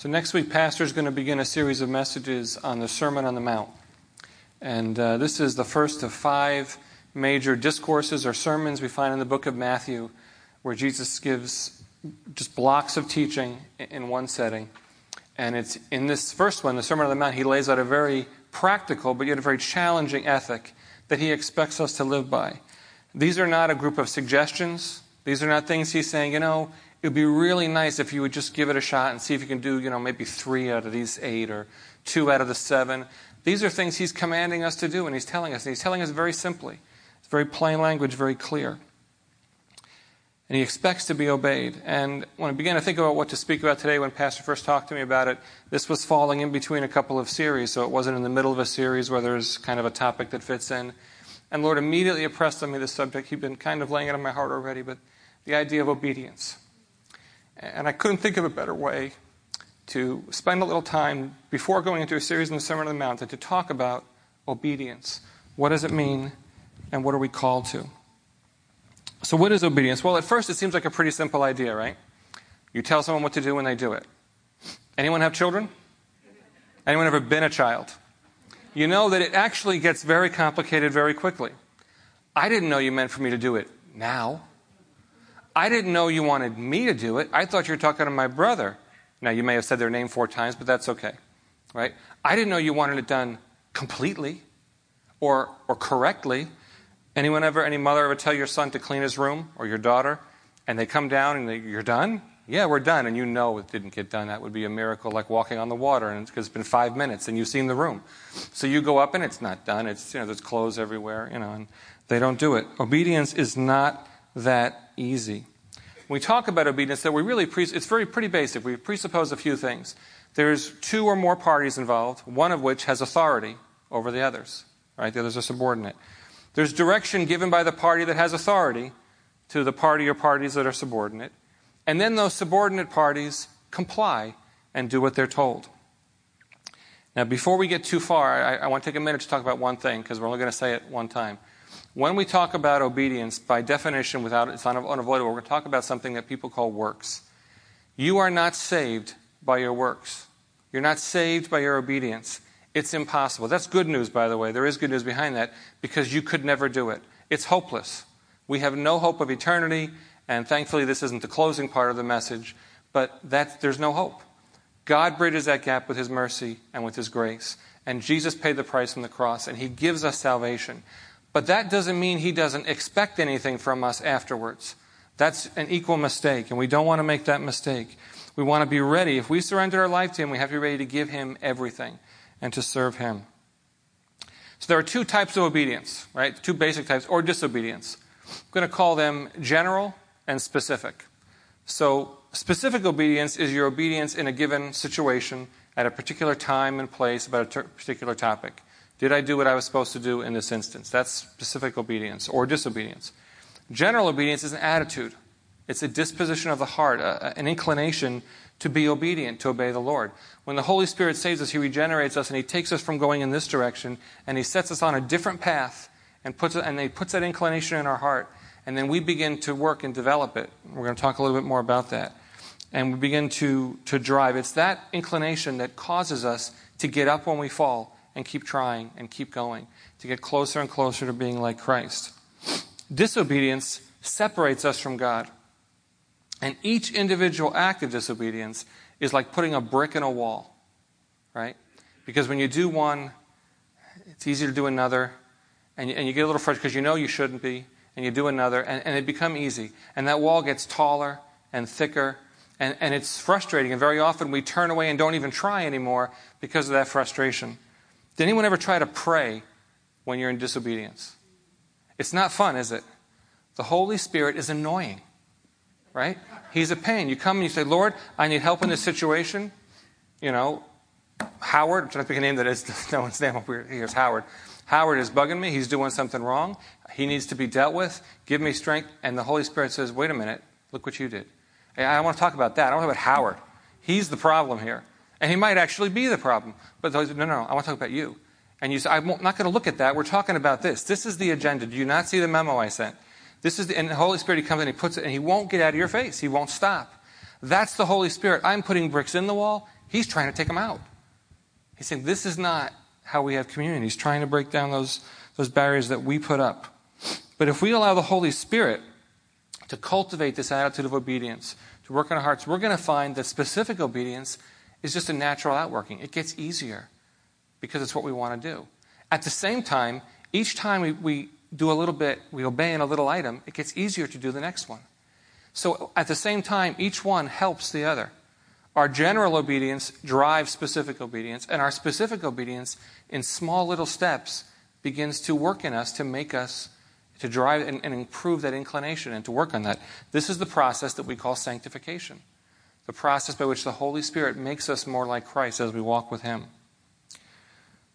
So, next week, Pastor is going to begin a series of messages on the Sermon on the Mount. And uh, this is the first of five major discourses or sermons we find in the book of Matthew, where Jesus gives just blocks of teaching in one setting. And it's in this first one, the Sermon on the Mount, he lays out a very practical but yet a very challenging ethic that he expects us to live by. These are not a group of suggestions. These are not things he's saying, you know, it would be really nice if you would just give it a shot and see if you can do, you know, maybe three out of these eight or two out of the seven. These are things he's commanding us to do, and he's telling us. And he's telling us very simply. It's very plain language, very clear. And he expects to be obeyed. And when I began to think about what to speak about today, when Pastor first talked to me about it, this was falling in between a couple of series, so it wasn't in the middle of a series where there's kind of a topic that fits in. And Lord immediately impressed on me this subject. He'd been kind of laying it on my heart already, but the idea of obedience. And I couldn't think of a better way to spend a little time before going into a series in the Sermon on the Mount to talk about obedience. What does it mean, and what are we called to? So, what is obedience? Well, at first, it seems like a pretty simple idea, right? You tell someone what to do when they do it. Anyone have children? Anyone ever been a child? You know that it actually gets very complicated very quickly. I didn't know you meant for me to do it now. I didn't know you wanted me to do it. I thought you were talking to my brother. Now, you may have said their name four times, but that's okay. Right? I didn't know you wanted it done completely or, or correctly. Anyone ever, any mother ever tell your son to clean his room or your daughter, and they come down and they, you're done? Yeah, we're done. And you know it didn't get done. That would be a miracle like walking on the water, and because it's been five minutes and you've seen the room. So you go up and it's not done. It's, you know, there's clothes everywhere, you know, and they don't do it. Obedience is not that easy. When we talk about obedience, that we really pre- it's very pretty basic. We presuppose a few things. There's two or more parties involved, one of which has authority over the others. Right? The others are subordinate. There's direction given by the party that has authority to the party or parties that are subordinate. And then those subordinate parties comply and do what they're told. Now, before we get too far, I, I want to take a minute to talk about one thing because we're only going to say it one time. When we talk about obedience, by definition, without it's unavoidable, we're going to talk about something that people call works. You are not saved by your works. You're not saved by your obedience. It's impossible. That's good news, by the way. There is good news behind that because you could never do it. It's hopeless. We have no hope of eternity, and thankfully, this isn't the closing part of the message, but there's no hope. God bridges that gap with His mercy and with His grace. And Jesus paid the price on the cross, and He gives us salvation. But that doesn't mean he doesn't expect anything from us afterwards. That's an equal mistake, and we don't want to make that mistake. We want to be ready. If we surrender our life to him, we have to be ready to give him everything and to serve him. So there are two types of obedience, right? Two basic types, or disobedience. I'm going to call them general and specific. So, specific obedience is your obedience in a given situation at a particular time and place about a particular topic. Did I do what I was supposed to do in this instance? That's specific obedience or disobedience. General obedience is an attitude, it's a disposition of the heart, a, an inclination to be obedient, to obey the Lord. When the Holy Spirit saves us, He regenerates us and He takes us from going in this direction and He sets us on a different path and puts, and He puts that inclination in our heart. And then we begin to work and develop it. We're going to talk a little bit more about that. And we begin to, to drive. It's that inclination that causes us to get up when we fall and keep trying and keep going to get closer and closer to being like Christ. Disobedience separates us from God. And each individual act of disobedience is like putting a brick in a wall, right? Because when you do one, it's easy to do another, and and you get a little frustrated because you know you shouldn't be, and you do another, and, and it becomes easy. And that wall gets taller and thicker, and, and it's frustrating. And very often we turn away and don't even try anymore because of that frustration. Did anyone ever try to pray when you're in disobedience? It's not fun, is it? The Holy Spirit is annoying, right? He's a pain. You come and you say, Lord, I need help in this situation. You know, Howard, I'm trying to pick a name that is no one's name over here. Here's Howard. Howard is bugging me. He's doing something wrong. He needs to be dealt with. Give me strength. And the Holy Spirit says, wait a minute. Look what you did. I want to talk about that. I want to talk about Howard. He's the problem here. And he might actually be the problem. But no, no, no, I want to talk about you. And you say, I'm not going to look at that. We're talking about this. This is the agenda. Do you not see the memo I sent? This is the, and the Holy Spirit, He comes and He puts it, and He won't get out of your face. He won't stop. That's the Holy Spirit. I'm putting bricks in the wall. He's trying to take them out. He's saying, This is not how we have communion. He's trying to break down those, those barriers that we put up. But if we allow the Holy Spirit to cultivate this attitude of obedience, to work in our hearts, we're going to find that specific obedience is just a natural outworking. It gets easier because it's what we want to do. At the same time, each time we, we do a little bit, we obey in a little item, it gets easier to do the next one. So at the same time, each one helps the other. Our general obedience drives specific obedience, and our specific obedience in small little steps begins to work in us to make us, to drive and, and improve that inclination and to work on that. This is the process that we call sanctification, the process by which the Holy Spirit makes us more like Christ as we walk with Him.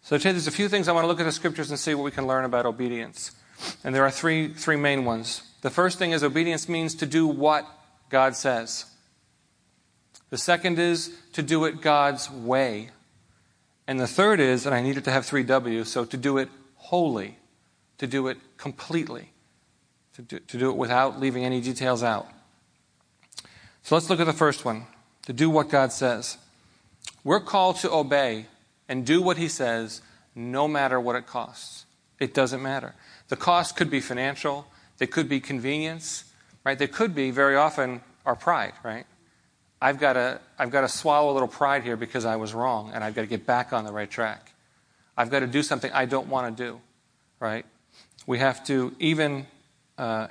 So today there's a few things I want to look at the scriptures and see what we can learn about obedience. And there are three, three main ones. The first thing is obedience means to do what God says. The second is to do it God's way. And the third is, and I needed to have three W's, so to do it wholly, to do it completely, to do, to do it without leaving any details out. So let's look at the first one to do what God says. We're called to obey and do what He says no matter what it costs. It doesn't matter. The cost could be financial, they could be convenience, right? They could be very often our pride, right? I've got to, I've got to swallow a little pride here because I was wrong and I've got to get back on the right track. I've got to do something I don't want to do, right? We have to, even, uh,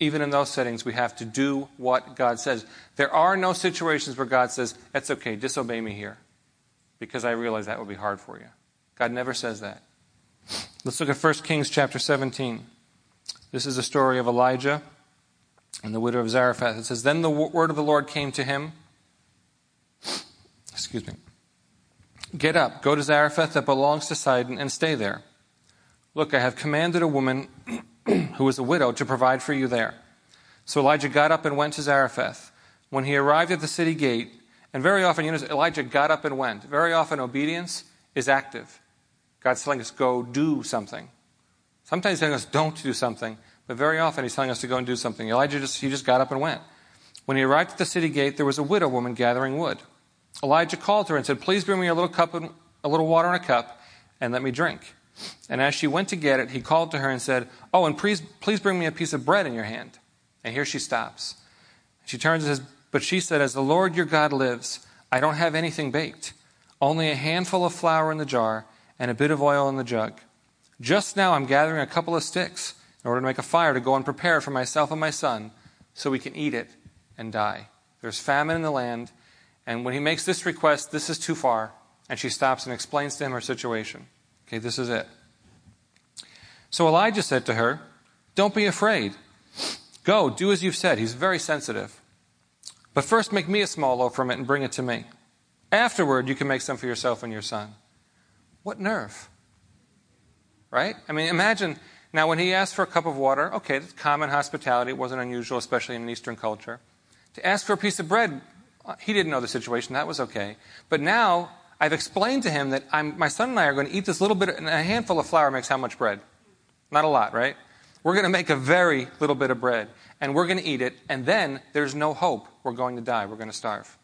even in those settings, we have to do what God says. There are no situations where God says, It's okay, disobey me here, because I realize that would be hard for you. God never says that. Let's look at 1 Kings chapter 17. This is a story of Elijah and the widow of Zarephath. It says, Then the word of the Lord came to him. Excuse me. Get up, go to Zarephath that belongs to Sidon, and stay there. Look, I have commanded a woman who is a widow to provide for you there. So Elijah got up and went to Zarephath. When he arrived at the city gate, and very often, you know, Elijah got up and went. Very often, obedience is active. God's telling us, go do something. Sometimes he's telling us, don't do something. But very often he's telling us to go and do something. Elijah just, he just got up and went. When he arrived at the city gate, there was a widow woman gathering wood. Elijah called her and said, Please bring me a little cup, and, a little water in a cup, and let me drink. And as she went to get it, he called to her and said, Oh, and please, please bring me a piece of bread in your hand. And here she stops. She turns and says, But she said, As the Lord your God lives, I don't have anything baked, only a handful of flour in the jar and a bit of oil in the jug. Just now I'm gathering a couple of sticks in order to make a fire to go and prepare it for myself and my son so we can eat it and die. There's famine in the land, and when he makes this request, this is too far, and she stops and explains to him her situation. Okay, this is it. So Elijah said to her, Don't be afraid. Go, do as you've said. He's very sensitive. But first, make me a small loaf from it and bring it to me. Afterward, you can make some for yourself and your son. What nerve? Right? I mean, imagine now, when he asked for a cup of water, okay, that's common hospitality. It wasn't unusual, especially in an Eastern culture. To ask for a piece of bread, uh, he didn't know the situation. That was okay. But now, I've explained to him that I'm, my son and I are going to eat this little bit, and a handful of flour makes how much bread? Not a lot, right? We're going to make a very little bit of bread, and we're going to eat it, and then there's no hope. We're going to die. We're going to starve.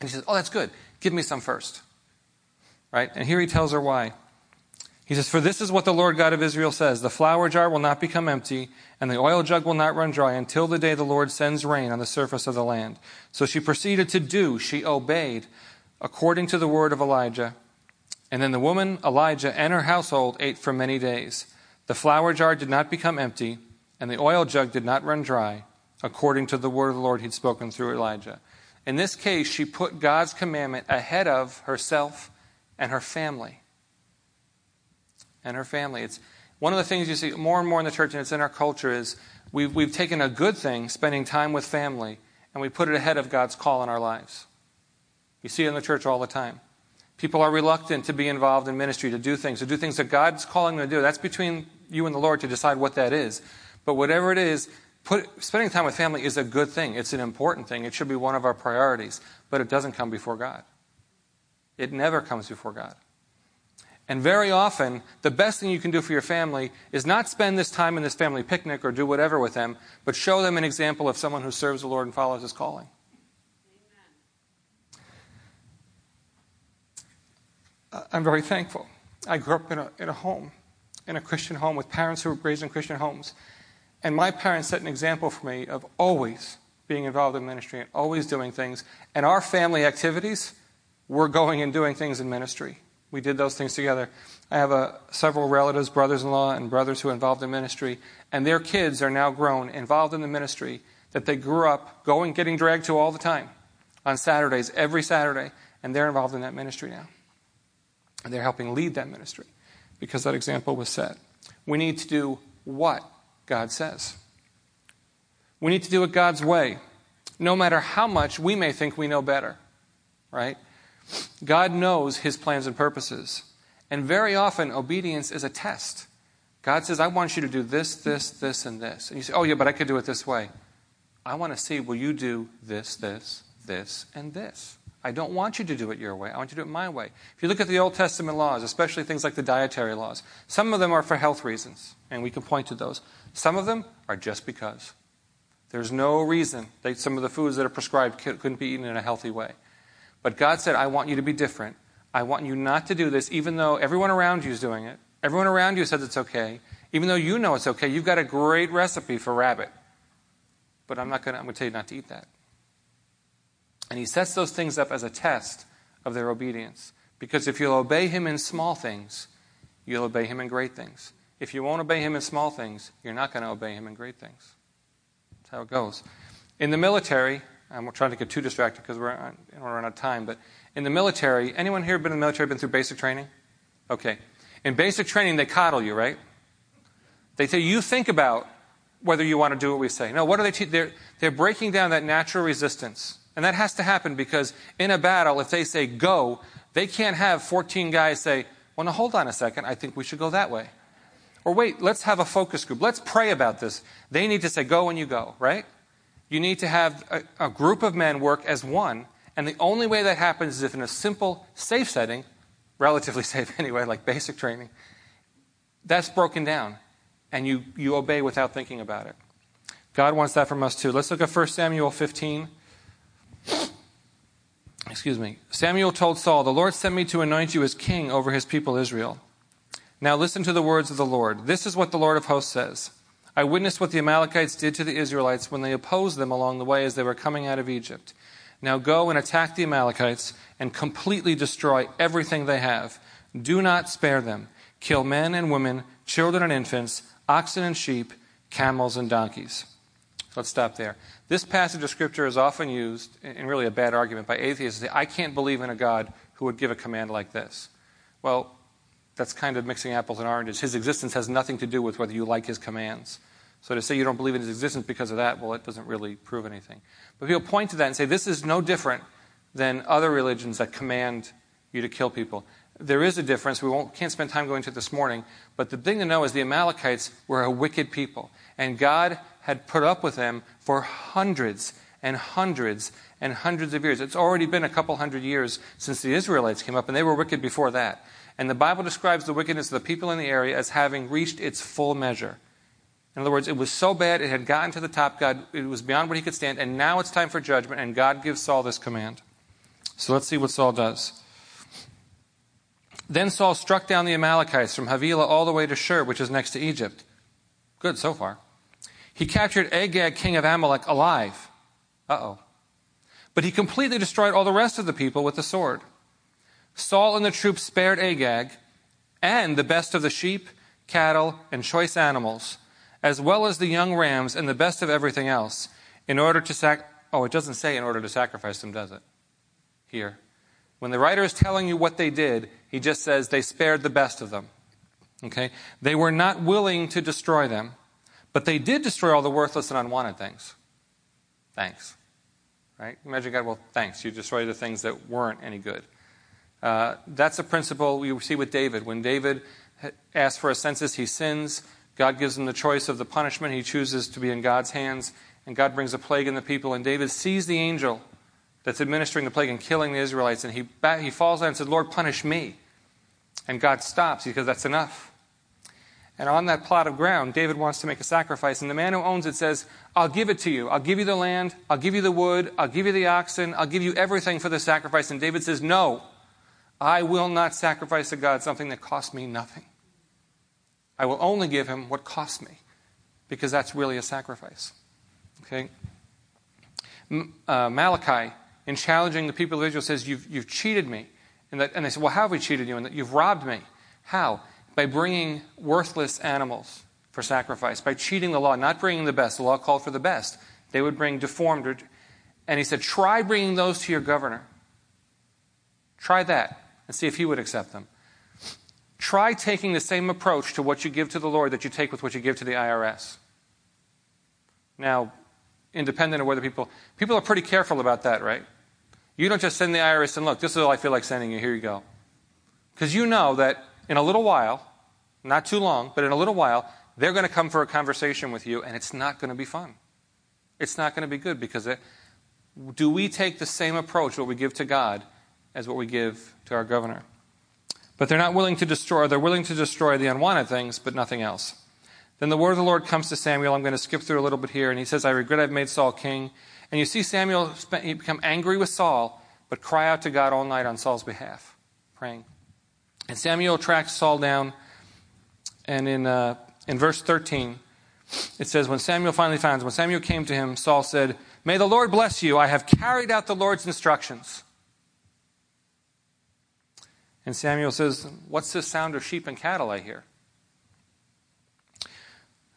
And he says, Oh, that's good. Give me some first. Right? And here he tells her why. He says, For this is what the Lord God of Israel says The flour jar will not become empty, and the oil jug will not run dry until the day the Lord sends rain on the surface of the land. So she proceeded to do, she obeyed, according to the word of Elijah. And then the woman, Elijah, and her household ate for many days. The flour jar did not become empty, and the oil jug did not run dry, according to the word of the Lord he'd spoken through Elijah. In this case, she put God's commandment ahead of herself and her family and her family. It's one of the things you see more and more in the church, and it's in our culture, is we've, we've taken a good thing, spending time with family, and we put it ahead of God's call in our lives. You see it in the church all the time. People are reluctant to be involved in ministry, to do things, to do things that God's calling them to do. That's between you and the Lord to decide what that is. But whatever it is, put, spending time with family is a good thing. It's an important thing. It should be one of our priorities. But it doesn't come before God. It never comes before God. And very often, the best thing you can do for your family is not spend this time in this family picnic or do whatever with them, but show them an example of someone who serves the Lord and follows his calling. I'm very thankful. I grew up in a, in a home, in a Christian home, with parents who were raised in Christian homes. And my parents set an example for me of always being involved in ministry and always doing things. And our family activities, we're going and doing things in ministry. We did those things together. I have uh, several relatives, brothers in law, and brothers who are involved in ministry, and their kids are now grown, involved in the ministry that they grew up going, getting dragged to all the time on Saturdays, every Saturday, and they're involved in that ministry now. And they're helping lead that ministry because that example was set. We need to do what God says. We need to do it God's way, no matter how much we may think we know better, right? God knows his plans and purposes. And very often, obedience is a test. God says, I want you to do this, this, this, and this. And you say, Oh, yeah, but I could do it this way. I want to see, will you do this, this, this, and this? I don't want you to do it your way. I want you to do it my way. If you look at the Old Testament laws, especially things like the dietary laws, some of them are for health reasons, and we can point to those. Some of them are just because. There's no reason that some of the foods that are prescribed couldn't be eaten in a healthy way. But God said, I want you to be different. I want you not to do this, even though everyone around you is doing it. Everyone around you says it's okay. Even though you know it's okay, you've got a great recipe for rabbit. But I'm not going to, going to tell you not to eat that. And he sets those things up as a test of their obedience. Because if you'll obey him in small things, you'll obey him in great things. If you won't obey him in small things, you're not going to obey him in great things. That's how it goes. In the military, I'm trying to get too distracted because we're, we're out of time, but in the military, anyone here been in the military, been through basic training? Okay. In basic training, they coddle you, right? They say, you think about whether you want to do what we say. No, what are they? Te- they're, they're breaking down that natural resistance. And that has to happen because in a battle, if they say go, they can't have 14 guys say, well, now hold on a second, I think we should go that way. Or wait, let's have a focus group. Let's pray about this. They need to say, go and you go, right? You need to have a, a group of men work as one. And the only way that happens is if in a simple, safe setting, relatively safe anyway, like basic training, that's broken down. And you, you obey without thinking about it. God wants that from us too. Let's look at 1 Samuel 15. Excuse me. Samuel told Saul, The Lord sent me to anoint you as king over his people Israel. Now listen to the words of the Lord. This is what the Lord of hosts says I witnessed what the Amalekites did to the Israelites when they opposed them along the way as they were coming out of Egypt. Now go and attack the Amalekites and completely destroy everything they have. Do not spare them. Kill men and women, children and infants, oxen and sheep, camels and donkeys. Let's stop there. This passage of Scripture is often used, in really a bad argument, by atheists I can't believe in a God who would give a command like this. Well, that's kind of mixing apples and oranges. His existence has nothing to do with whether you like his commands. So to say you don't believe in his existence because of that, well, it doesn't really prove anything. But people point to that and say this is no different than other religions that command you to kill people. There is a difference. We can't spend time going into it this morning. But the thing to know is the Amalekites were a wicked people. And God had put up with them for hundreds and hundreds and hundreds of years. It's already been a couple hundred years since the Israelites came up, and they were wicked before that. And the Bible describes the wickedness of the people in the area as having reached its full measure. In other words, it was so bad, it had gotten to the top. God, it was beyond what he could stand, and now it's time for judgment, and God gives Saul this command. So let's see what Saul does. Then Saul struck down the Amalekites from Havilah all the way to Shur, which is next to Egypt. Good so far. He captured Agag, king of Amalek, alive. Uh oh. But he completely destroyed all the rest of the people with the sword. Saul and the troops spared Agag and the best of the sheep, cattle, and choice animals, as well as the young rams and the best of everything else, in order to sac. Oh, it doesn't say in order to sacrifice them, does it? Here. When the writer is telling you what they did, he just says they spared the best of them. Okay? They were not willing to destroy them, but they did destroy all the worthless and unwanted things. Thanks. Right? Imagine God, well, thanks. You destroyed the things that weren't any good. Uh, that's a principle we see with David. When David asks for a census, he sins. God gives him the choice of the punishment. He chooses to be in God's hands, and God brings a plague in the people. And David sees the angel that's administering the plague and killing the Israelites, and he, he falls down and says, Lord, punish me. And God stops because that's enough. And on that plot of ground, David wants to make a sacrifice. And the man who owns it says, I'll give it to you. I'll give you the land. I'll give you the wood. I'll give you the oxen. I'll give you everything for the sacrifice. And David says, No. I will not sacrifice to God something that costs me nothing. I will only give him what costs me, because that's really a sacrifice. Okay? Uh, Malachi, in challenging the people of Israel, says, You've, you've cheated me. And, that, and they said, Well, how have we cheated you? And that you've robbed me. How? By bringing worthless animals for sacrifice, by cheating the law, not bringing the best. The law called for the best. They would bring deformed. And he said, Try bringing those to your governor. Try that and see if he would accept them. Try taking the same approach to what you give to the Lord that you take with what you give to the IRS. Now, independent of whether people people are pretty careful about that, right? You don't just send the IRS and look, this is all I feel like sending you. Here you go. Because you know that in a little while, not too long, but in a little while, they're going to come for a conversation with you, and it's not going to be fun. It's not going to be good because it, do we take the same approach, what we give to God, as what we give to our governor? But they're not willing to destroy, they're willing to destroy the unwanted things, but nothing else. Then the word of the Lord comes to Samuel. I'm going to skip through a little bit here, and he says, I regret I've made Saul king. And you see Samuel become angry with Saul, but cry out to God all night on Saul's behalf, praying. And Samuel tracks Saul down, and in, uh, in verse 13, it says, When Samuel finally finds, when Samuel came to him, Saul said, May the Lord bless you. I have carried out the Lord's instructions. And Samuel says, What's this sound of sheep and cattle I hear?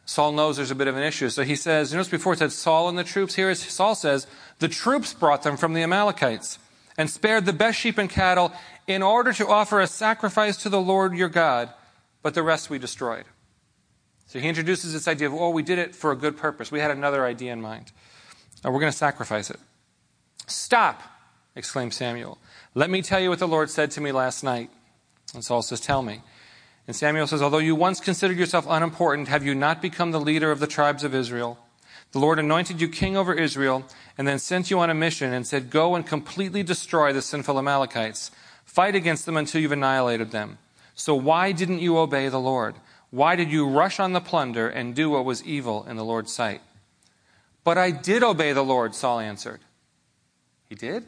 Saul knows there's a bit of an issue. So he says, you notice before it said Saul and the troops. Here Saul says, the troops brought them from the Amalekites and spared the best sheep and cattle in order to offer a sacrifice to the Lord your God, but the rest we destroyed. So he introduces this idea of, oh, we did it for a good purpose. We had another idea in mind. And we're going to sacrifice it. Stop, exclaimed Samuel. Let me tell you what the Lord said to me last night. And Saul says, Tell me. And Samuel says, Although you once considered yourself unimportant, have you not become the leader of the tribes of Israel? The Lord anointed you king over Israel and then sent you on a mission and said, Go and completely destroy the sinful Amalekites. Fight against them until you've annihilated them. So why didn't you obey the Lord? Why did you rush on the plunder and do what was evil in the Lord's sight? But I did obey the Lord, Saul answered. He did?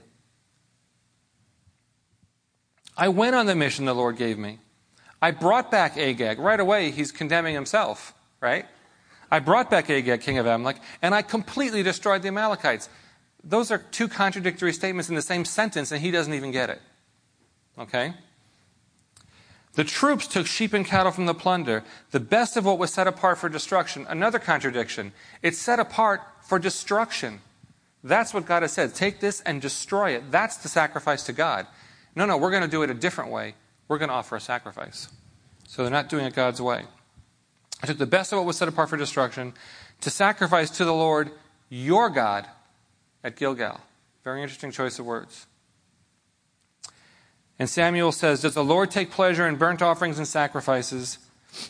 I went on the mission the Lord gave me. I brought back Agag. Right away, he's condemning himself, right? I brought back Agag, king of Amalek, and I completely destroyed the Amalekites. Those are two contradictory statements in the same sentence, and he doesn't even get it. Okay? The troops took sheep and cattle from the plunder, the best of what was set apart for destruction. Another contradiction. It's set apart for destruction. That's what God has said. Take this and destroy it. That's the sacrifice to God. No, no, we're going to do it a different way we're going to offer a sacrifice. So they're not doing it God's way. I took the best of what was set apart for destruction to sacrifice to the Lord your God at Gilgal. Very interesting choice of words. And Samuel says, Does the Lord take pleasure in burnt offerings and sacrifices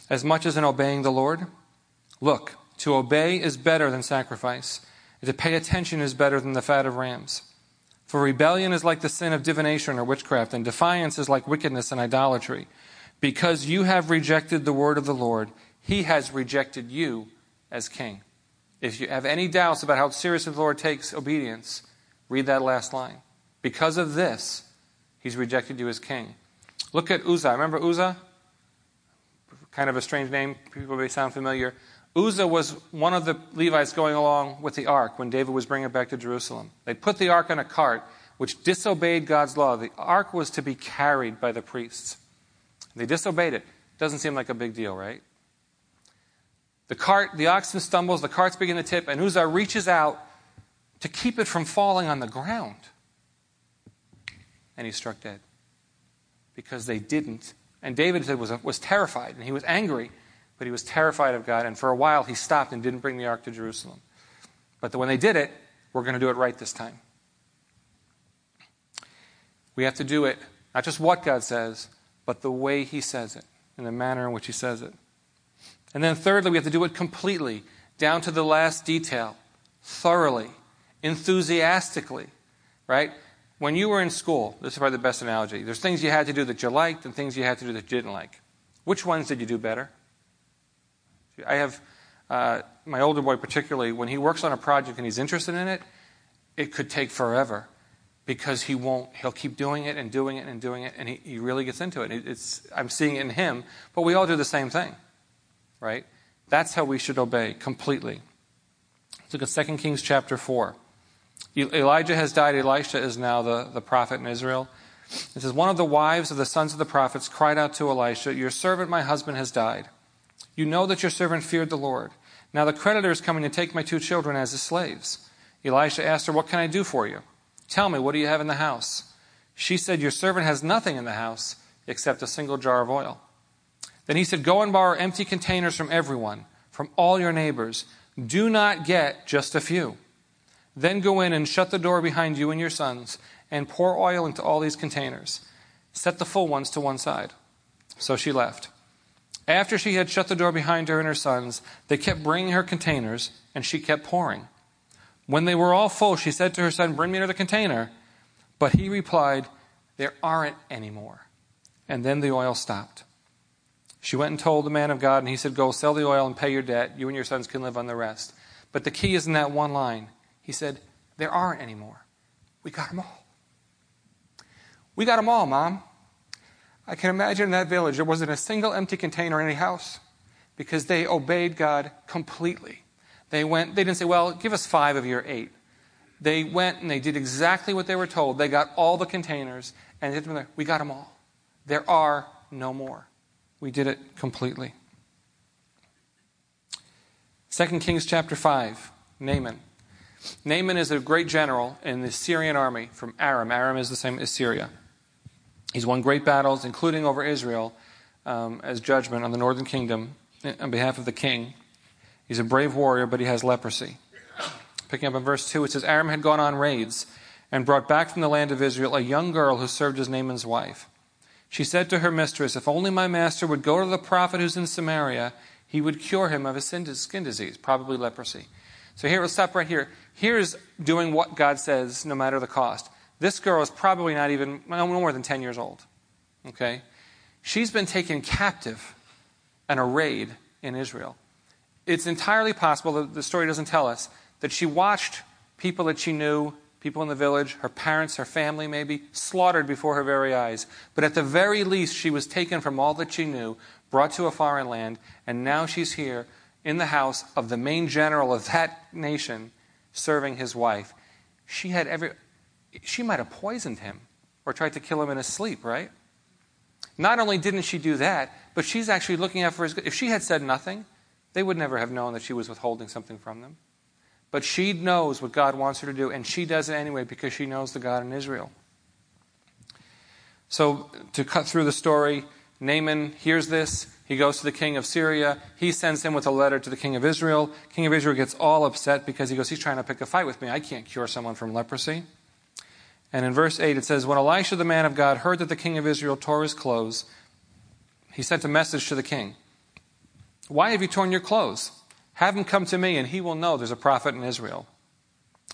as much as in obeying the Lord? Look, to obey is better than sacrifice, and to pay attention is better than the fat of rams. For rebellion is like the sin of divination or witchcraft, and defiance is like wickedness and idolatry. Because you have rejected the word of the Lord, he has rejected you as king. If you have any doubts about how seriously the Lord takes obedience, read that last line. Because of this, he's rejected you as king. Look at Uzzah. Remember Uzzah? Kind of a strange name. People may sound familiar. Uzzah was one of the Levites going along with the ark when David was bringing it back to Jerusalem. They put the ark on a cart, which disobeyed God's law. The ark was to be carried by the priests. They disobeyed it. Doesn't seem like a big deal, right? The cart, the oxen stumbles, the cart's begin to tip, and Uzzah reaches out to keep it from falling on the ground. And he's struck dead. Because they didn't. And David was, was terrified, and he was angry but he was terrified of God, and for a while he stopped and didn't bring the ark to Jerusalem. But when they did it, we're going to do it right this time. We have to do it, not just what God says, but the way he says it, in the manner in which he says it. And then thirdly, we have to do it completely, down to the last detail, thoroughly, enthusiastically, right? When you were in school, this is probably the best analogy. There's things you had to do that you liked and things you had to do that you didn't like. Which ones did you do better? I have uh, my older boy, particularly, when he works on a project and he's interested in it, it could take forever. because he won't, he'll keep doing it and doing it and doing it, and he, he really gets into it. It's, I'm seeing it in him, but we all do the same thing, right? That's how we should obey completely. Let's look at 2 Kings chapter 4. Elijah has died. Elisha is now the, the prophet in Israel. It says, One of the wives of the sons of the prophets cried out to Elisha, Your servant, my husband, has died. You know that your servant feared the Lord. Now the creditor is coming to take my two children as his slaves. Elisha asked her, What can I do for you? Tell me, what do you have in the house? She said, Your servant has nothing in the house except a single jar of oil. Then he said, Go and borrow empty containers from everyone, from all your neighbors. Do not get just a few. Then go in and shut the door behind you and your sons, and pour oil into all these containers. Set the full ones to one side. So she left. After she had shut the door behind her and her sons, they kept bringing her containers, and she kept pouring. When they were all full, she said to her son, Bring me another container. But he replied, There aren't any more. And then the oil stopped. She went and told the man of God, and he said, Go sell the oil and pay your debt. You and your sons can live on the rest. But the key is in that one line. He said, There aren't any more. We got them all. We got them all, Mom. I can imagine in that village there wasn't a single empty container in any house because they obeyed God completely. They went, they didn't say, well, give us five of your eight. They went and they did exactly what they were told. They got all the containers and they said, we got them all. There are no more. We did it completely. 2 Kings chapter 5, Naaman. Naaman is a great general in the Syrian army from Aram. Aram is the same as Syria. He's won great battles, including over Israel, um, as judgment on the northern kingdom on behalf of the king. He's a brave warrior, but he has leprosy. Picking up in verse 2, it says Aram had gone on raids and brought back from the land of Israel a young girl who served as Naaman's wife. She said to her mistress, If only my master would go to the prophet who's in Samaria, he would cure him of his skin disease, probably leprosy. So here, we'll stop right here. Here's doing what God says, no matter the cost. This girl is probably not even, no more than 10 years old. Okay? She's been taken captive and arrayed in Israel. It's entirely possible, that the story doesn't tell us, that she watched people that she knew, people in the village, her parents, her family maybe, slaughtered before her very eyes. But at the very least, she was taken from all that she knew, brought to a foreign land, and now she's here in the house of the main general of that nation serving his wife. She had every she might have poisoned him or tried to kill him in his sleep, right? Not only didn't she do that, but she's actually looking out for his good. If she had said nothing, they would never have known that she was withholding something from them. But she knows what God wants her to do, and she does it anyway because she knows the God in Israel. So, to cut through the story, Naaman hears this. He goes to the king of Syria. He sends him with a letter to the king of Israel. King of Israel gets all upset because he goes, He's trying to pick a fight with me. I can't cure someone from leprosy. And in verse 8 it says, When Elisha the man of God heard that the king of Israel tore his clothes, he sent a message to the king Why have you torn your clothes? Have him come to me, and he will know there's a prophet in Israel.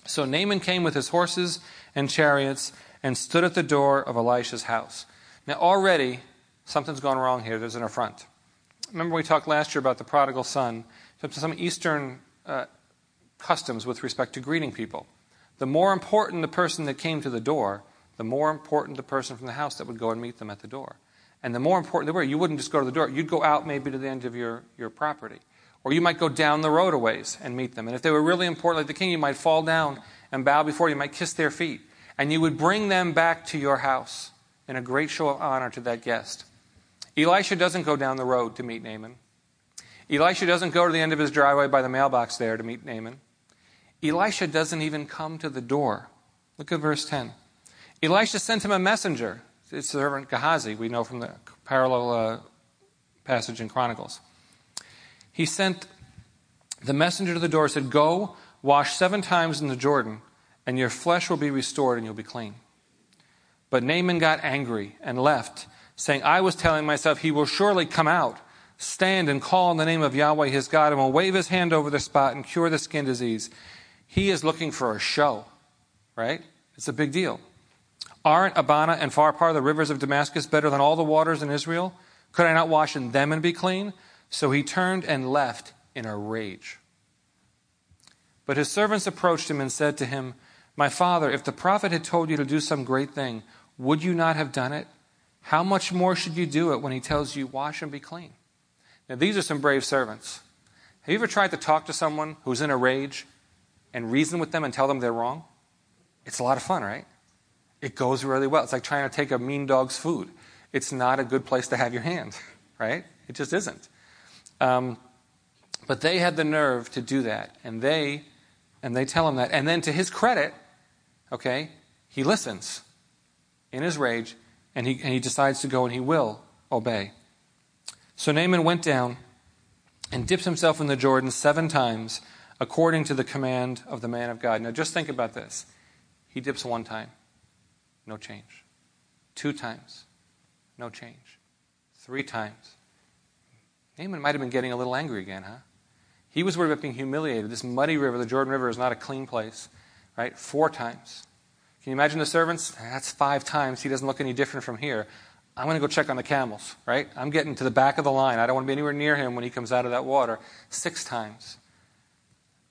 So Naaman came with his horses and chariots and stood at the door of Elisha's house. Now, already, something's gone wrong here. There's an affront. Remember, we talked last year about the prodigal son, some Eastern uh, customs with respect to greeting people. The more important the person that came to the door, the more important the person from the house that would go and meet them at the door. And the more important they were, you wouldn't just go to the door. You'd go out maybe to the end of your, your property. Or you might go down the road a ways and meet them. And if they were really important, like the king, you might fall down and bow before you, might kiss their feet. And you would bring them back to your house in a great show of honor to that guest. Elisha doesn't go down the road to meet Naaman. Elisha doesn't go to the end of his driveway by the mailbox there to meet Naaman. Elisha doesn't even come to the door. Look at verse 10. Elisha sent him a messenger. It's servant Gehazi, we know from the parallel uh, passage in Chronicles. He sent the messenger to the door, said, Go, wash seven times in the Jordan, and your flesh will be restored and you'll be clean. But Naaman got angry and left, saying, I was telling myself, He will surely come out, stand and call on the name of Yahweh his God, and will wave his hand over the spot and cure the skin disease. He is looking for a show, right? It's a big deal. Aren't Abana and Pharpar, the rivers of Damascus, better than all the waters in Israel? Could I not wash in them and be clean? So he turned and left in a rage. But his servants approached him and said to him, My father, if the prophet had told you to do some great thing, would you not have done it? How much more should you do it when he tells you, Wash and be clean? Now, these are some brave servants. Have you ever tried to talk to someone who's in a rage and reason with them and tell them they're wrong? It's a lot of fun, right? It goes really well. It's like trying to take a mean dog's food. It's not a good place to have your hand, right? It just isn't. Um, but they had the nerve to do that, and they and they tell him that. And then to his credit, okay, he listens in his rage, and he, and he decides to go and he will obey. So Naaman went down and dipped himself in the Jordan seven times according to the command of the man of God. Now just think about this. He dips one time, no change. Two times, no change. Three times. Naaman might have been getting a little angry again, huh? He was worried about being humiliated. This muddy river, the Jordan River, is not a clean place, right? Four times. Can you imagine the servants? That's five times. He doesn't look any different from here. I'm going to go check on the camels, right? I'm getting to the back of the line. I don't want to be anywhere near him when he comes out of that water. Six times.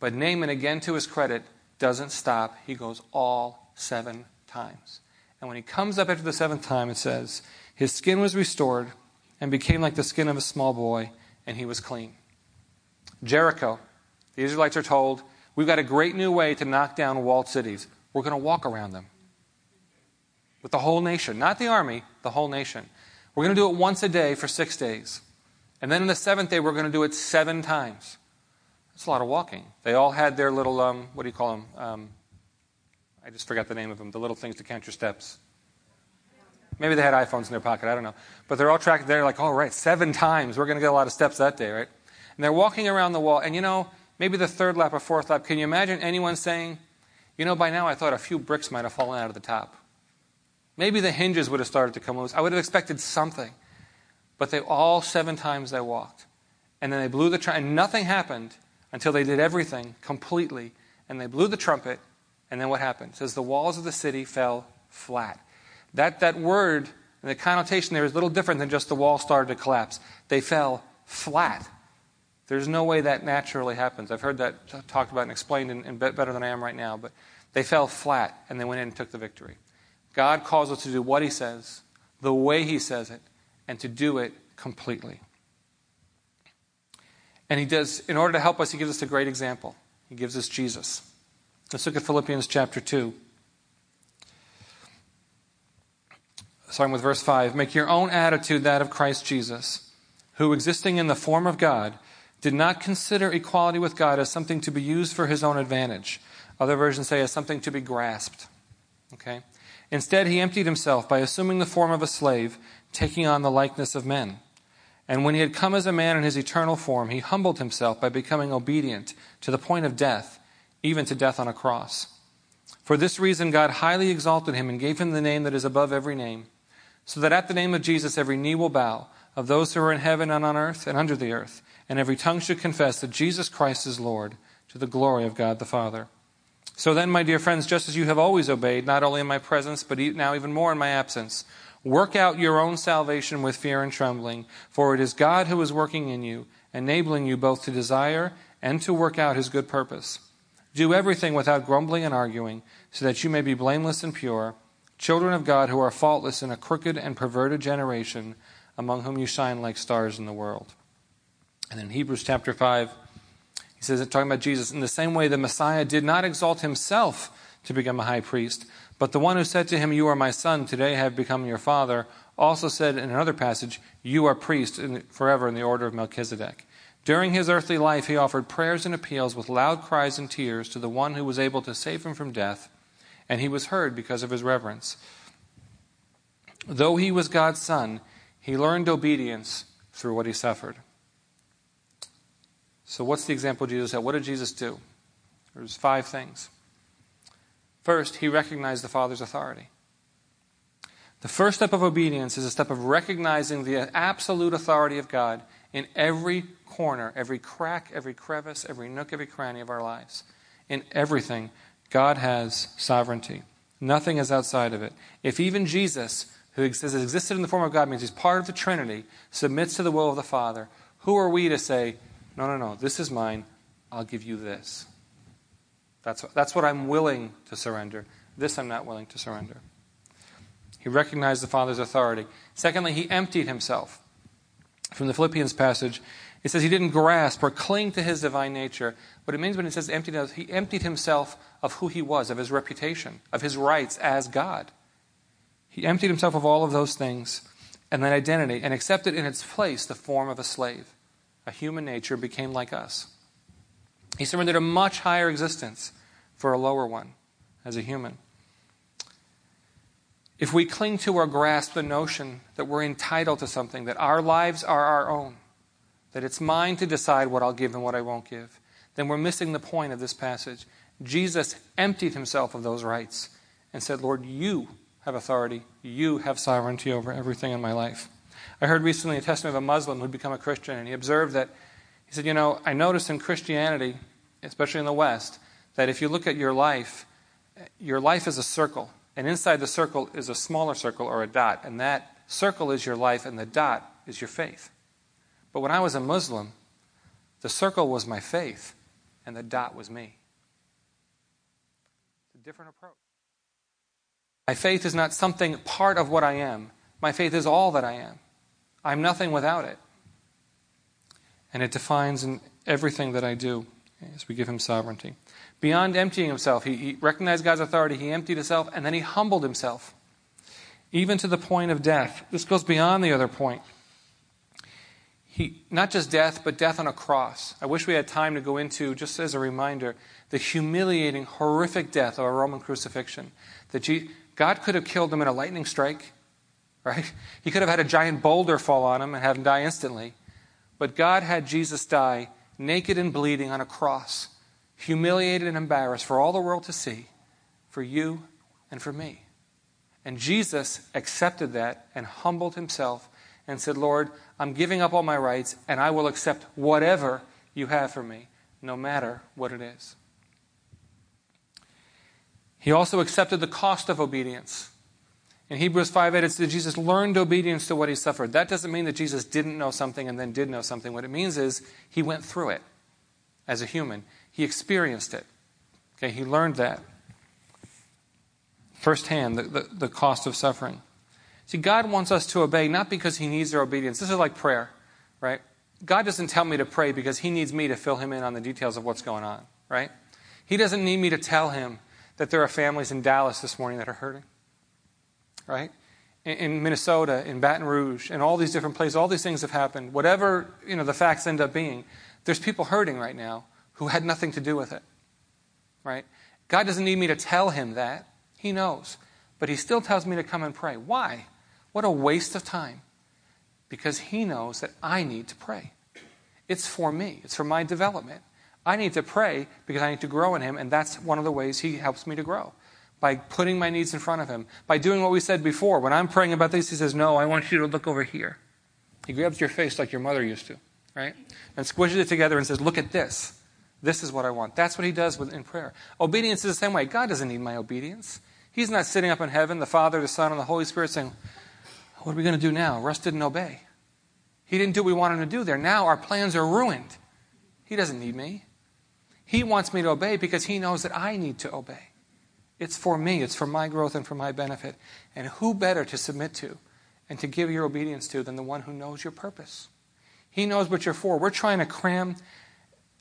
But Naaman, again to his credit, doesn't stop. He goes all seven times. And when he comes up after the seventh time, it says, His skin was restored and became like the skin of a small boy, and he was clean. Jericho. The Israelites are told, We've got a great new way to knock down walled cities. We're going to walk around them with the whole nation, not the army, the whole nation. We're going to do it once a day for six days. And then on the seventh day, we're going to do it seven times. That's a lot of walking. They all had their little, um, what do you call them? Um, I just forgot the name of them, the little things to count your steps. Maybe they had iPhones in their pocket, I don't know. But they're all tracked. They're like, all right, seven times. We're going to get a lot of steps that day, right? And they're walking around the wall. And you know, maybe the third lap or fourth lap, can you imagine anyone saying, you know, by now I thought a few bricks might have fallen out of the top. Maybe the hinges would have started to come loose. I would have expected something. But they all seven times they walked. And then they blew the trumpet, and nothing happened until they did everything completely. And they blew the trumpet, and then what happened? It says the walls of the city fell flat. That, that word and the connotation there is a little different than just the wall started to collapse. They fell flat. There's no way that naturally happens. I've heard that talked about and explained in, in better than I am right now, but they fell flat and they went in and took the victory. God calls us to do what He says, the way He says it, and to do it completely. And He does, in order to help us, He gives us a great example. He gives us Jesus. Let's look at Philippians chapter 2. Starting with verse 5 Make your own attitude that of Christ Jesus, who, existing in the form of God, did not consider equality with God as something to be used for his own advantage. Other versions say as something to be grasped. Okay? Instead, he emptied himself by assuming the form of a slave, taking on the likeness of men. And when he had come as a man in his eternal form, he humbled himself by becoming obedient to the point of death, even to death on a cross. For this reason, God highly exalted him and gave him the name that is above every name, so that at the name of Jesus every knee will bow, of those who are in heaven and on earth and under the earth and every tongue should confess that Jesus Christ is Lord, to the glory of God the Father. So then, my dear friends, just as you have always obeyed, not only in my presence, but now even more in my absence, work out your own salvation with fear and trembling, for it is God who is working in you, enabling you both to desire and to work out his good purpose. Do everything without grumbling and arguing, so that you may be blameless and pure, children of God who are faultless in a crooked and perverted generation, among whom you shine like stars in the world. And in Hebrews chapter 5, he says, talking about Jesus, in the same way the Messiah did not exalt himself to become a high priest, but the one who said to him, You are my son, today I have become your father, also said in another passage, You are priest forever in the order of Melchizedek. During his earthly life, he offered prayers and appeals with loud cries and tears to the one who was able to save him from death, and he was heard because of his reverence. Though he was God's son, he learned obedience through what he suffered. So, what's the example Jesus had? What did Jesus do? There's five things. First, he recognized the Father's authority. The first step of obedience is a step of recognizing the absolute authority of God in every corner, every crack, every crevice, every nook, every cranny of our lives. In everything, God has sovereignty. Nothing is outside of it. If even Jesus, who has existed in the form of God, means he's part of the Trinity, submits to the will of the Father, who are we to say, no, no, no. This is mine. I'll give you this. That's, that's what I'm willing to surrender. This I'm not willing to surrender. He recognized the Father's authority. Secondly, he emptied himself. From the Philippians passage, it says he didn't grasp or cling to his divine nature. What it means when it says emptied, he emptied himself of who he was, of his reputation, of his rights as God. He emptied himself of all of those things and that identity and accepted in its place the form of a slave. A human nature became like us. He surrendered a much higher existence for a lower one as a human. If we cling to or grasp the notion that we're entitled to something, that our lives are our own, that it's mine to decide what I'll give and what I won't give, then we're missing the point of this passage. Jesus emptied himself of those rights and said, Lord, you have authority, you have sovereignty over everything in my life. I heard recently a testimony of a Muslim who'd become a Christian, and he observed that, he said, You know, I noticed in Christianity, especially in the West, that if you look at your life, your life is a circle, and inside the circle is a smaller circle or a dot, and that circle is your life, and the dot is your faith. But when I was a Muslim, the circle was my faith, and the dot was me. It's a different approach. My faith is not something part of what I am. My faith is all that I am. I'm nothing without it. And it defines in everything that I do as we give him sovereignty. Beyond emptying himself, he, he recognized God's authority, he emptied himself, and then he humbled himself, even to the point of death. This goes beyond the other point. He, not just death, but death on a cross. I wish we had time to go into, just as a reminder, the humiliating, horrific death of a Roman crucifixion. That God could have killed him in a lightning strike, right? He could have had a giant boulder fall on him and have him die instantly. But God had Jesus die naked and bleeding on a cross, humiliated and embarrassed for all the world to see, for you and for me. And Jesus accepted that and humbled himself and said, Lord, I'm giving up all my rights and I will accept whatever you have for me, no matter what it is. He also accepted the cost of obedience. In Hebrews 5 8, it says Jesus learned obedience to what he suffered. That doesn't mean that Jesus didn't know something and then did know something. What it means is he went through it as a human, he experienced it. Okay, he learned that firsthand, the, the, the cost of suffering. See, God wants us to obey not because he needs our obedience. This is like prayer, right? God doesn't tell me to pray because he needs me to fill him in on the details of what's going on, right? He doesn't need me to tell him that there are families in Dallas this morning that are hurting right? In, in Minnesota, in Baton Rouge, in all these different places, all these things have happened. Whatever you know, the facts end up being, there's people hurting right now who had nothing to do with it, right? God doesn't need me to tell him that. He knows. But he still tells me to come and pray. Why? What a waste of time. Because he knows that I need to pray. It's for me, it's for my development. I need to pray because I need to grow in him, and that's one of the ways he helps me to grow by putting my needs in front of him, by doing what we said before. When I'm praying about this, he says, No, I want you to look over here. He grabs your face like your mother used to, right? And squishes it together and says, Look at this. This is what I want. That's what he does in prayer. Obedience is the same way. God doesn't need my obedience. He's not sitting up in heaven, the Father, the Son, and the Holy Spirit saying, What are we going to do now? Russ didn't obey. He didn't do what we wanted him to do there. Now our plans are ruined. He doesn't need me. He wants me to obey because he knows that I need to obey. It's for me, it's for my growth and for my benefit. And who better to submit to and to give your obedience to than the one who knows your purpose? He knows what you're for. We're trying to cram.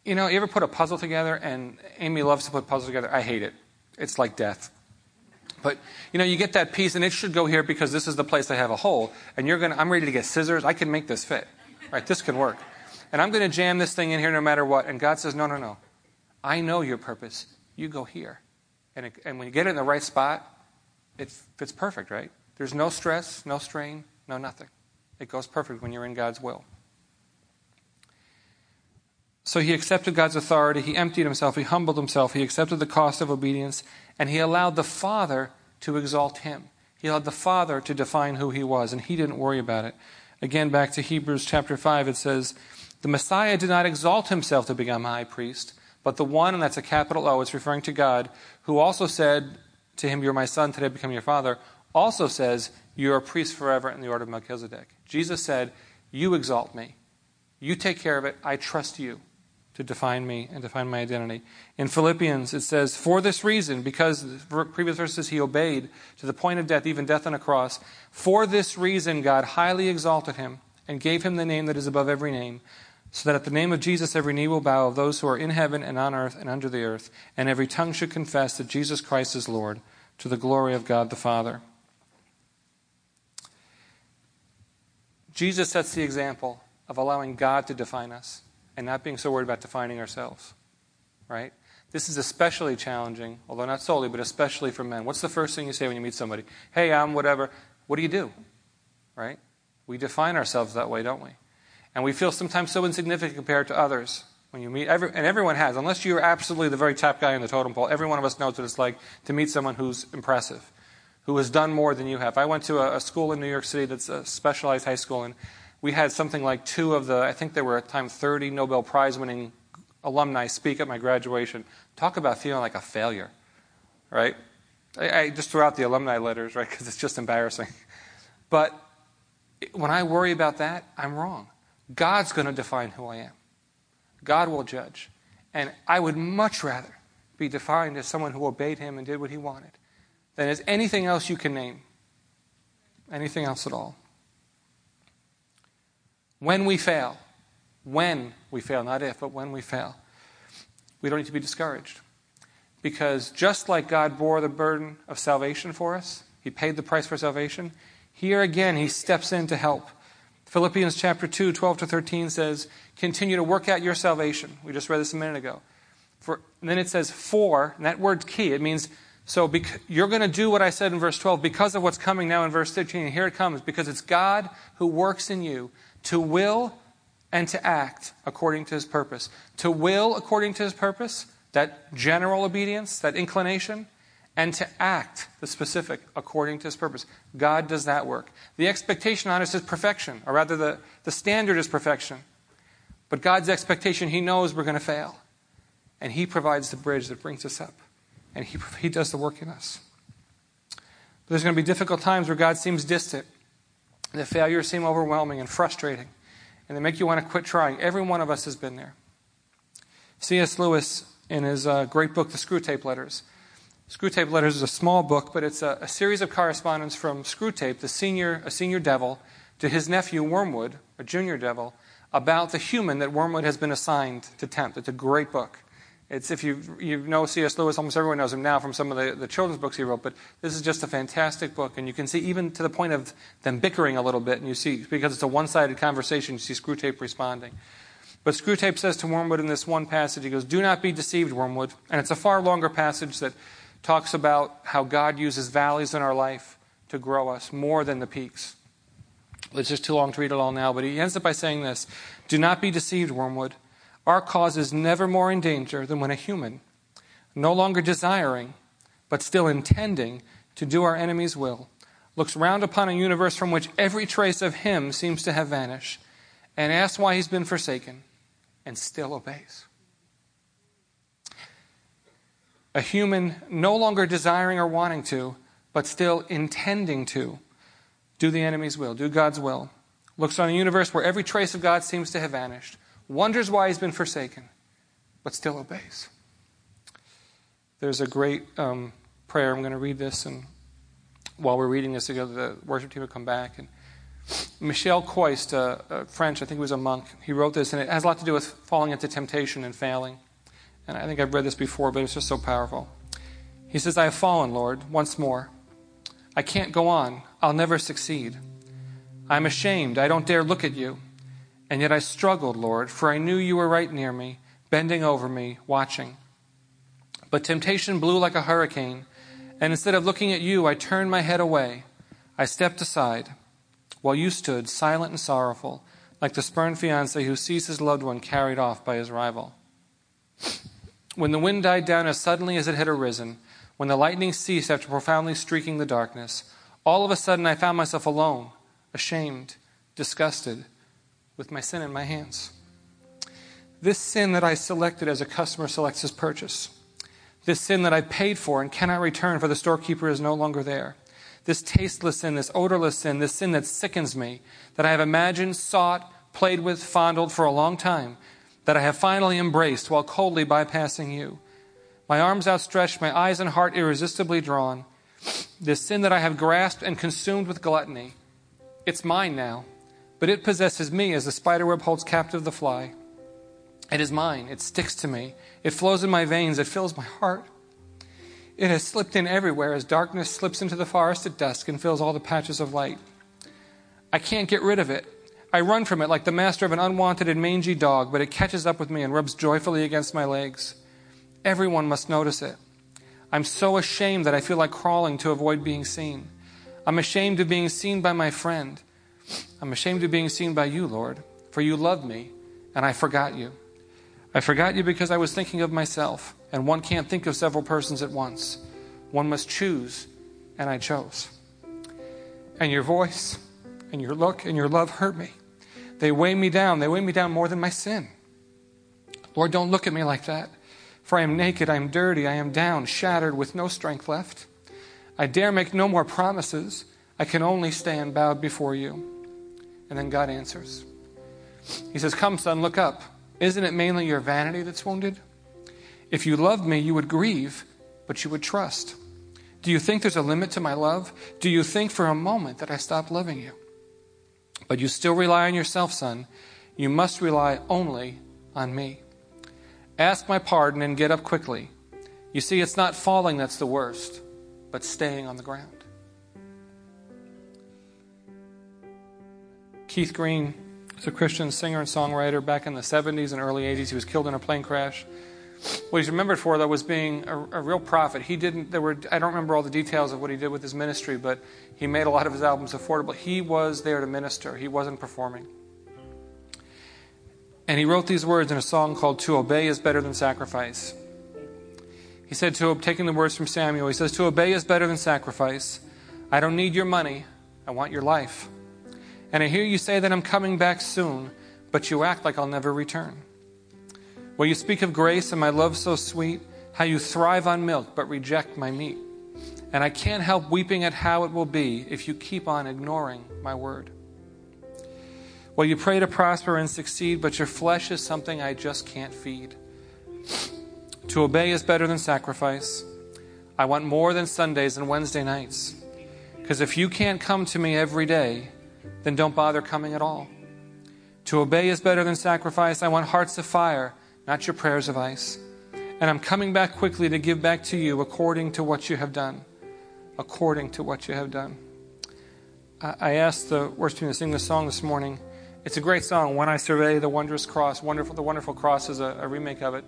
You know, you ever put a puzzle together? And Amy loves to put puzzles together. I hate it. It's like death. But you know, you get that piece, and it should go here because this is the place I have a hole. And you're gonna. I'm ready to get scissors. I can make this fit. Right? This can work. And I'm to jam this thing in here no matter what. And God says, No, no, no. I know your purpose. You go here. And, it, and when you get it in the right spot, it fits perfect, right? There's no stress, no strain, no nothing. It goes perfect when you're in God's will. So he accepted God's authority, he emptied himself, he humbled himself, he accepted the cost of obedience, and he allowed the Father to exalt him. He allowed the Father to define who he was, and he didn't worry about it. Again, back to Hebrews chapter 5, it says, The Messiah did not exalt himself to become high priest, but the one, and that's a capital O, it's referring to God, who also said to him, You're my son, today become your father, also says, You're a priest forever in the order of Melchizedek. Jesus said, You exalt me. You take care of it. I trust you to define me and define my identity. In Philippians, it says, For this reason, because previous verses he obeyed to the point of death, even death on a cross, for this reason God highly exalted him and gave him the name that is above every name, so that at the name of Jesus every knee will bow of those who are in heaven and on earth and under the earth, and every tongue should confess that Jesus Christ is Lord, to the glory of God the Father. Jesus sets the example of allowing God to define us and not being so worried about defining ourselves. Right? This is especially challenging, although not solely, but especially for men. What's the first thing you say when you meet somebody? Hey, I'm whatever. What do you do? Right? We define ourselves that way, don't we? And we feel sometimes so insignificant compared to others. When you meet, every, and everyone has, unless you're absolutely the very top guy in the totem pole, every one of us knows what it's like to meet someone who's impressive, who has done more than you have. I went to a, a school in New York City that's a specialized high school, and we had something like two of the, I think there were at the time 30 Nobel Prize winning alumni speak at my graduation. Talk about feeling like a failure, right? I, I just threw out the alumni letters, right, because it's just embarrassing. But when I worry about that, I'm wrong. God's going to define who I am, God will judge. And I would much rather be defined as someone who obeyed him and did what he wanted than as anything else you can name. Anything else at all. When we fail, when we fail, not if, but when we fail, we don't need to be discouraged. Because just like God bore the burden of salvation for us, He paid the price for salvation, here again He steps in to help. Philippians chapter 2, 12 to 13 says, Continue to work out your salvation. We just read this a minute ago. For, then it says, For, and that word's key. It means, so bec- you're going to do what I said in verse 12 because of what's coming now in verse 13. And here it comes, because it's God who works in you to will and to act according to his purpose. To will according to his purpose, that general obedience, that inclination, and to act the specific according to his purpose. God does that work. The expectation on us is perfection, or rather, the, the standard is perfection. But God's expectation, he knows we're going to fail. And he provides the bridge that brings us up. And he, he does the work in us. But there's going to be difficult times where God seems distant. The failures seem overwhelming and frustrating, and they make you want to quit trying. Every one of us has been there. C.S. Lewis, in his uh, great book, The Screwtape Letters, Screwtape Letters is a small book, but it's a, a series of correspondence from Screwtape, the senior, a senior devil, to his nephew Wormwood, a junior devil, about the human that Wormwood has been assigned to tempt. It's a great book. It's if you you know C.S. Lewis, almost everyone knows him now from some of the, the children's books he wrote. But this is just a fantastic book, and you can see even to the point of them bickering a little bit, and you see because it's a one-sided conversation, you see Screwtape responding. But Screwtape says to Wormwood in this one passage, he goes, "Do not be deceived, Wormwood." And it's a far longer passage that talks about how God uses valleys in our life to grow us more than the peaks. It's just too long to read it all now, but he ends up by saying this: "Do not be deceived, Wormwood." Our cause is never more in danger than when a human, no longer desiring, but still intending to do our enemy's will, looks round upon a universe from which every trace of him seems to have vanished, and asks why he's been forsaken, and still obeys. A human no longer desiring or wanting to, but still intending to do the enemy's will, do God's will, looks on a universe where every trace of God seems to have vanished wonders why he's been forsaken, but still obeys. There's a great um, prayer. I'm going to read this, and while we're reading this together, the worship team will come back. And Michel Quoist, uh, uh, French, I think he was a monk, he wrote this, and it has a lot to do with falling into temptation and failing. And I think I've read this before, but it's just so powerful. He says, I have fallen, Lord, once more. I can't go on. I'll never succeed. I'm ashamed. I don't dare look at you. And yet I struggled, Lord, for I knew you were right near me, bending over me, watching. But temptation blew like a hurricane, and instead of looking at you, I turned my head away. I stepped aside, while you stood, silent and sorrowful, like the spurned fiance who sees his loved one carried off by his rival. When the wind died down as suddenly as it had arisen, when the lightning ceased after profoundly streaking the darkness, all of a sudden I found myself alone, ashamed, disgusted with my sin in my hands. This sin that I selected as a customer selects his purchase. This sin that I paid for and cannot return, for the storekeeper is no longer there. This tasteless sin, this odorless sin, this sin that sickens me, that I have imagined, sought, played with, fondled for a long time, that I have finally embraced while coldly bypassing you. My arms outstretched, my eyes and heart irresistibly drawn. This sin that I have grasped and consumed with gluttony, it's mine now, but it possesses me as the spiderweb holds captive the fly. It is mine, it sticks to me, it flows in my veins, it fills my heart. It has slipped in everywhere as darkness slips into the forest at dusk and fills all the patches of light. I can't get rid of it. I run from it like the master of an unwanted and mangy dog, but it catches up with me and rubs joyfully against my legs. Everyone must notice it. I'm so ashamed that I feel like crawling to avoid being seen. I'm ashamed of being seen by my friend. I'm ashamed of being seen by you, Lord, for you loved me, and I forgot you. I forgot you because I was thinking of myself, and one can't think of several persons at once. One must choose, and I chose. And your voice, and your look, and your love hurt me. They weigh me down. They weigh me down more than my sin. Lord, don't look at me like that. For I am naked, I am dirty, I am down, shattered, with no strength left. I dare make no more promises. I can only stand bowed before you. And then God answers. He says, Come, son, look up. Isn't it mainly your vanity that's wounded? If you loved me, you would grieve, but you would trust. Do you think there's a limit to my love? Do you think for a moment that I stopped loving you? But you still rely on yourself, son. You must rely only on me. Ask my pardon and get up quickly. You see, it's not falling that's the worst, but staying on the ground. Keith Green was a Christian singer and songwriter back in the 70s and early 80s. He was killed in a plane crash. What he's remembered for, though, was being a, a, real prophet. He didn't, there were, I don't remember all the details of what he did with his ministry, but he made a lot of his albums affordable. He was there to minister, he wasn't performing. And he wrote these words in a song called To Obey is Better Than Sacrifice. He said, to, taking the words from Samuel, he says, To obey is better than sacrifice. I don't need your money, I want your life. And I hear you say that I'm coming back soon, but you act like I'll never return. Well, you speak of grace and my love so sweet, how you thrive on milk but reject my meat. And I can't help weeping at how it will be if you keep on ignoring my word. Well, you pray to prosper and succeed, but your flesh is something I just can't feed. To obey is better than sacrifice. I want more than Sundays and Wednesday nights. Because if you can't come to me every day, then don't bother coming at all. To obey is better than sacrifice. I want hearts of fire, not your prayers of ice. And I'm coming back quickly to give back to you according to what you have done. According to what you have done. I asked the worship team to sing this song this morning. It's a great song, When I Survey the Wondrous Cross. Wonderful, the Wonderful Cross is a, a remake of it.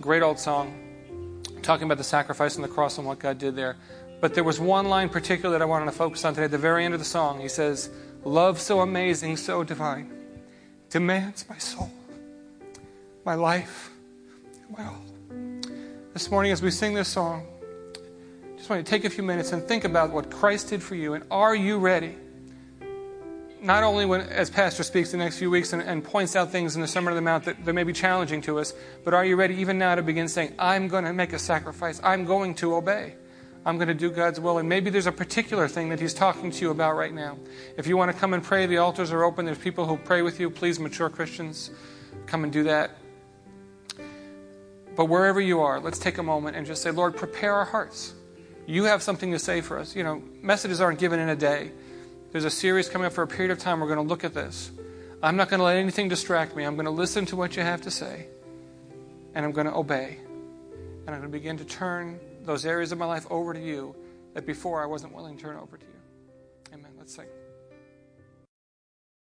Great old song, talking about the sacrifice on the cross and what God did there. But there was one line particular that I wanted to focus on today. At the very end of the song, he says, Love so amazing, so divine, demands my soul, my life, my all. This morning, as we sing this song, just want to take a few minutes and think about what Christ did for you. And are you ready? not only when, as Pastor speaks the next few weeks and, and, points out things in the Sermon on the Mount that, that may be challenging to us, but are you ready even now to begin saying, I'm going to make a sacrifice. I'm going to obey. I'm going to do God's will. And maybe there's a particular thing that He's talking to you about right now. If you want to come and pray, the altars are open. There's people who pray with you. Please, mature Christians, come and do that. But wherever you are, let's take a moment and just say, Lord, prepare our hearts. You have something to say for us. You know, messages aren't given in a day. There's a series coming up for a period of time. We're going to look at this. I'm not going to let anything distract me. I'm going to listen to what you have to say, and I'm going to obey. And I'm going to begin to turn those areas of my life over to you that before I wasn't willing to turn over to you. Amen. Let's sing.